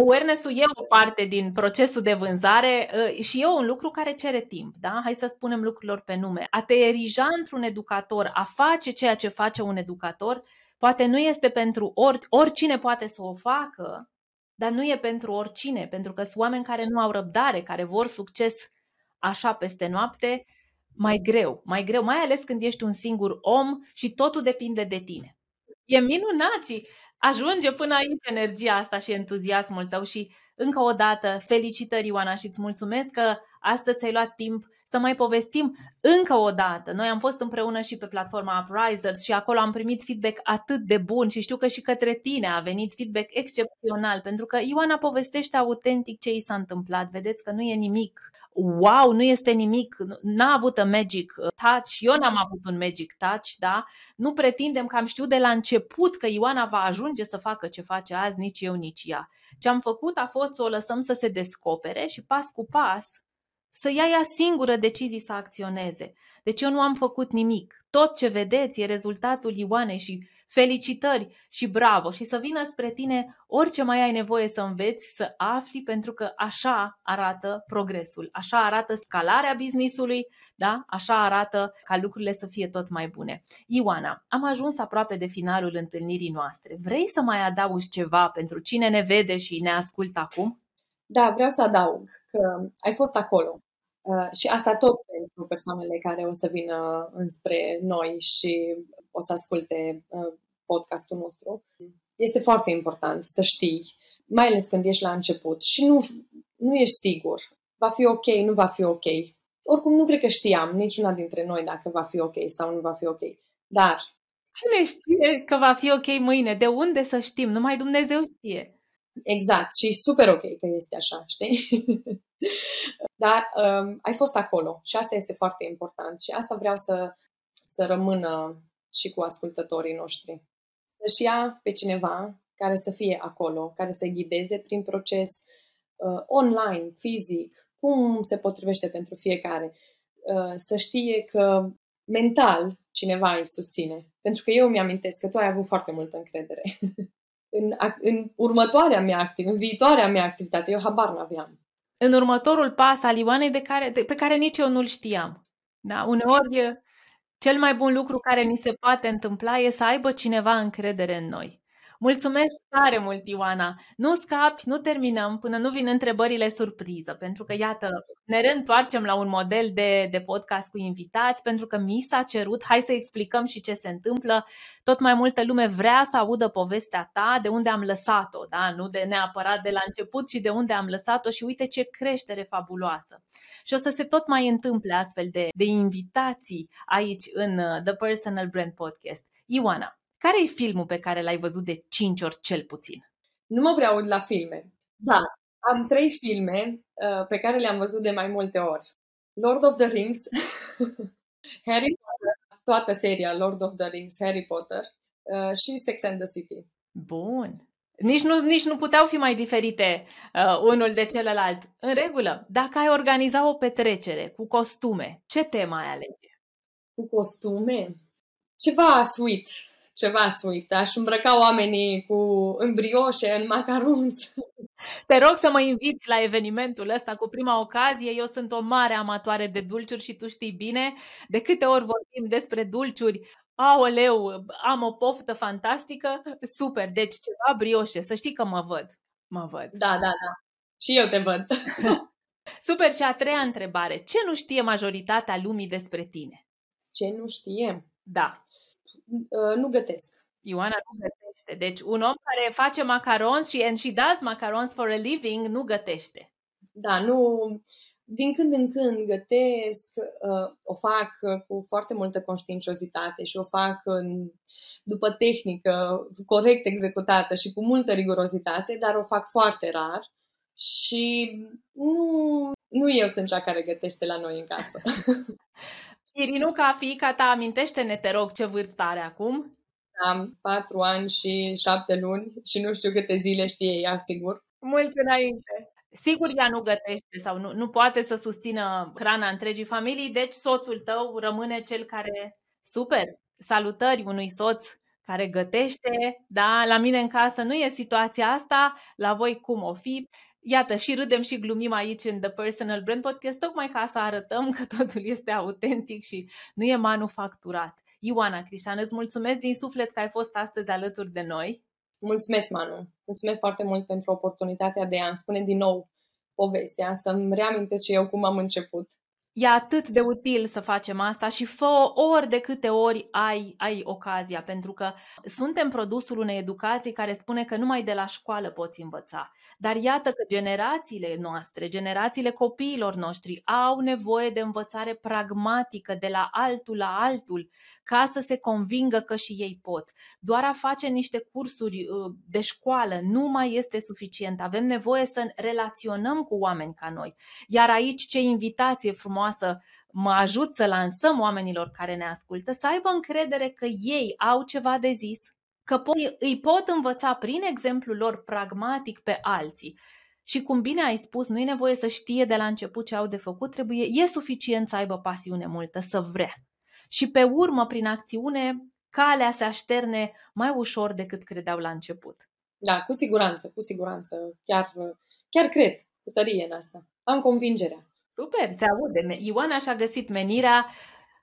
Awareness-ul e o parte din procesul de vânzare uh, și e un lucru care cere timp, da? Hai să spunem lucrurilor pe nume. A te erija într-un educator, a face ceea ce face un educator, poate nu este pentru ori, oricine poate să o facă, dar nu e pentru oricine, pentru că sunt oameni care nu au răbdare, care vor succes așa peste noapte, mai greu, mai greu, mai ales când ești un singur om și totul depinde de tine. E minunat și ajunge până aici energia asta și entuziasmul tău și încă o dată felicitări Ioana și îți mulțumesc că astăzi ți-ai luat timp să mai povestim încă o dată. Noi am fost împreună și pe platforma Uprisers și acolo am primit feedback atât de bun și știu că și către tine a venit feedback excepțional pentru că Ioana povestește autentic ce i s-a întâmplat. Vedeți că nu e nimic wow, nu este nimic, n-a avut un magic touch, eu n-am avut un magic touch, da? Nu pretindem că am știut de la început că Ioana va ajunge să facă ce face azi, nici eu, nici ea. Ce am făcut a fost să o lăsăm să se descopere și pas cu pas să ia ea singură decizii să acționeze. Deci eu nu am făcut nimic. Tot ce vedeți e rezultatul Ioanei și felicitări și bravo și să vină spre tine orice mai ai nevoie să înveți, să afli, pentru că așa arată progresul, așa arată scalarea businessului, da? așa arată ca lucrurile să fie tot mai bune. Ioana, am ajuns aproape de finalul întâlnirii noastre. Vrei să mai adaugi ceva pentru cine ne vede și ne ascultă acum? Da, vreau să adaug că ai fost acolo. Uh, și asta tot pentru persoanele care o să vină înspre noi și o să asculte uh, podcastul nostru. Este foarte important să știi, mai ales când ești la început și nu, nu ești sigur. Va fi ok, nu va fi ok. Oricum nu cred că știam niciuna dintre noi dacă va fi ok sau nu va fi ok. Dar Cine știe că va fi ok mâine? De unde să știm? Numai Dumnezeu știe. Exact. Și super ok că este așa, știi? Dar um, ai fost acolo și asta este foarte important și asta vreau să, să rămână și cu ascultătorii noștri. Să-și ia pe cineva care să fie acolo, care să ghideze prin proces uh, online, fizic, cum se potrivește pentru fiecare. Uh, să știe că mental cineva îl susține. Pentru că eu mi-amintesc că tu ai avut foarte multă încredere. în, în următoarea mea activitate, în viitoarea mea activitate, eu habar n-aveam în următorul pas al Ioanei de care, de, pe care nici eu nu-l știam. Da? Uneori, cel mai bun lucru care ni se poate întâmpla e să aibă cineva încredere în noi. Mulțumesc tare mult, Ioana! Nu scapi, nu terminăm până nu vin întrebările surpriză, pentru că, iată, ne reîntoarcem la un model de, de podcast cu invitați, pentru că mi s-a cerut, hai să explicăm și ce se întâmplă. Tot mai multă lume vrea să audă povestea ta, de unde am lăsat-o, da? nu de neapărat de la început, ci de unde am lăsat-o și uite ce creștere fabuloasă. Și o să se tot mai întâmple astfel de, de invitații aici în uh, The Personal Brand Podcast. Ioana, care e filmul pe care l-ai văzut de 5 ori cel puțin? Nu mă prea aud la filme, dar am trei filme uh, pe care le-am văzut de mai multe ori. Lord of the Rings, Harry Potter, toată seria Lord of the Rings, Harry Potter uh, și Sex and the City. Bun. Nici nu, nici nu puteau fi mai diferite uh, unul de celălalt. În regulă, dacă ai organiza o petrecere cu costume, ce temă ai alege? Cu costume? Ceva sweet ceva sweet. Aș îmbrăca oamenii cu îmbrioșe, în macarons. Te rog să mă inviți la evenimentul ăsta cu prima ocazie. Eu sunt o mare amatoare de dulciuri și tu știi bine. De câte ori vorbim despre dulciuri, aoleu, am o poftă fantastică. Super, deci ceva brioșe. Să știi că mă văd. Mă văd. Da, da, da. Și eu te văd. Super, și a treia întrebare. Ce nu știe majoritatea lumii despre tine? Ce nu știe? Da. Uh, nu gătesc. Ioana nu gătește. Deci un om care face macarons și and she does macarons for a living nu gătește. Da, nu, din când în când gătesc, uh, o fac cu foarte multă conștiinciozitate și o fac în, după tehnică corect executată și cu multă rigurozitate, dar o fac foarte rar și nu, nu eu sunt cea care gătește la noi în casă. Irinuca, fiica ta, amintește-ne, te rog, ce vârstă are acum? Am patru ani și șapte luni și nu știu câte zile știe ea, sigur. Mult înainte. Sigur ea nu gătește sau nu, nu poate să susțină hrana întregii familii, deci soțul tău rămâne cel care... Super! Salutări unui soț care gătește, da, la mine în casă nu e situația asta, la voi cum o fi. Iată, și râdem și glumim aici în The Personal Brand Podcast, tocmai ca să arătăm că totul este autentic și nu e manufacturat. Ioana Crișan, îți mulțumesc din suflet că ai fost astăzi alături de noi. Mulțumesc, Manu. Mulțumesc foarte mult pentru oportunitatea de a-mi spune din nou povestea, să-mi reamintesc și eu cum am început. E atât de util să facem asta și fă ori de câte ori ai, ai ocazia, pentru că suntem produsul unei educații care spune că numai de la școală poți învăța. Dar iată că generațiile noastre, generațiile copiilor noștri au nevoie de învățare pragmatică de la altul la altul ca să se convingă că și ei pot. Doar a face niște cursuri uh, de școală nu mai este suficient. Avem nevoie să relaționăm cu oameni ca noi. Iar aici ce invitație frumoasă mă ajut să lansăm oamenilor care ne ascultă să aibă încredere că ei au ceva de zis, că îi pot învăța prin exemplul lor pragmatic pe alții. Și cum bine ai spus, nu e nevoie să știe de la început ce au de făcut, trebuie, e suficient să aibă pasiune multă, să vrea și pe urmă, prin acțiune, calea se așterne mai ușor decât credeau la început. Da, cu siguranță, cu siguranță. Chiar, chiar cred cu tărie în asta. Am convingerea. Super, se aude. Ioana și-a găsit menirea.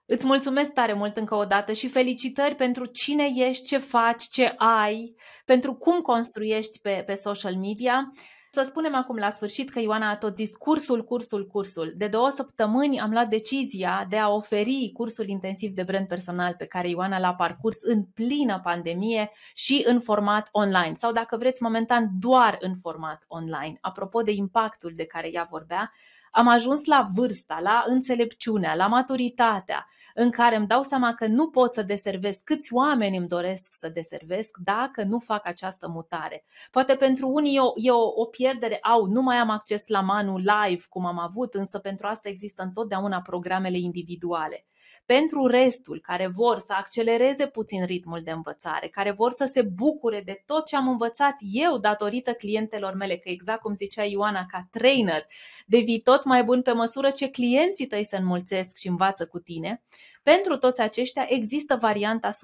Îți mulțumesc tare mult încă o dată și felicitări pentru cine ești, ce faci, ce ai, pentru cum construiești pe, pe social media. Să spunem acum la sfârșit că Ioana a tot zis cursul, cursul, cursul. De două săptămâni am luat decizia de a oferi cursul intensiv de brand personal pe care Ioana l-a parcurs în plină pandemie și în format online sau dacă vreți momentan doar în format online. Apropo de impactul de care ea vorbea, am ajuns la vârsta, la înțelepciunea, la maturitatea în care îmi dau seama că nu pot să deservesc câți oameni îmi doresc să deservesc dacă nu fac această mutare. Poate pentru unii e o, e o, o pierdere, au, nu mai am acces la Manu live cum am avut, însă pentru asta există întotdeauna programele individuale. Pentru restul care vor să accelereze puțin ritmul de învățare, care vor să se bucure de tot ce am învățat eu datorită clientelor mele, că exact cum zicea Ioana, ca trainer, devii tot mai bun pe măsură ce clienții tăi se înmulțesc și învață cu tine, pentru toți aceștia există varianta 100%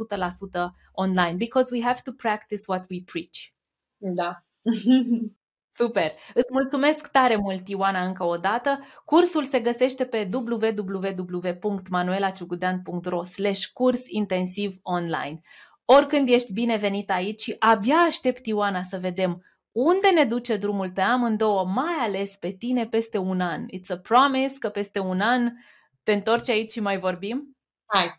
online, because we have to practice what we preach. Da. Super! Îți mulțumesc tare mult, Ioana, încă o dată. Cursul se găsește pe www.manuelaciugudean.ro slash curs intensiv online. Oricând ești binevenit aici și abia aștept, Ioana, să vedem unde ne duce drumul pe amândouă, mai ales pe tine peste un an. It's a promise că peste un an te întorci aici și mai vorbim? Hai!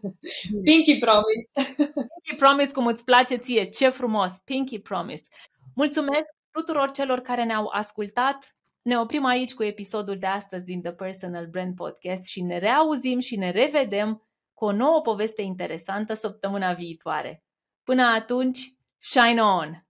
Pinky promise! Pinky promise cum îți place ție, ce frumos! Pinky promise! Mulțumesc tuturor celor care ne-au ascultat. Ne oprim aici cu episodul de astăzi din The Personal Brand Podcast și ne reauzim și ne revedem cu o nouă poveste interesantă săptămâna viitoare. Până atunci, shine on!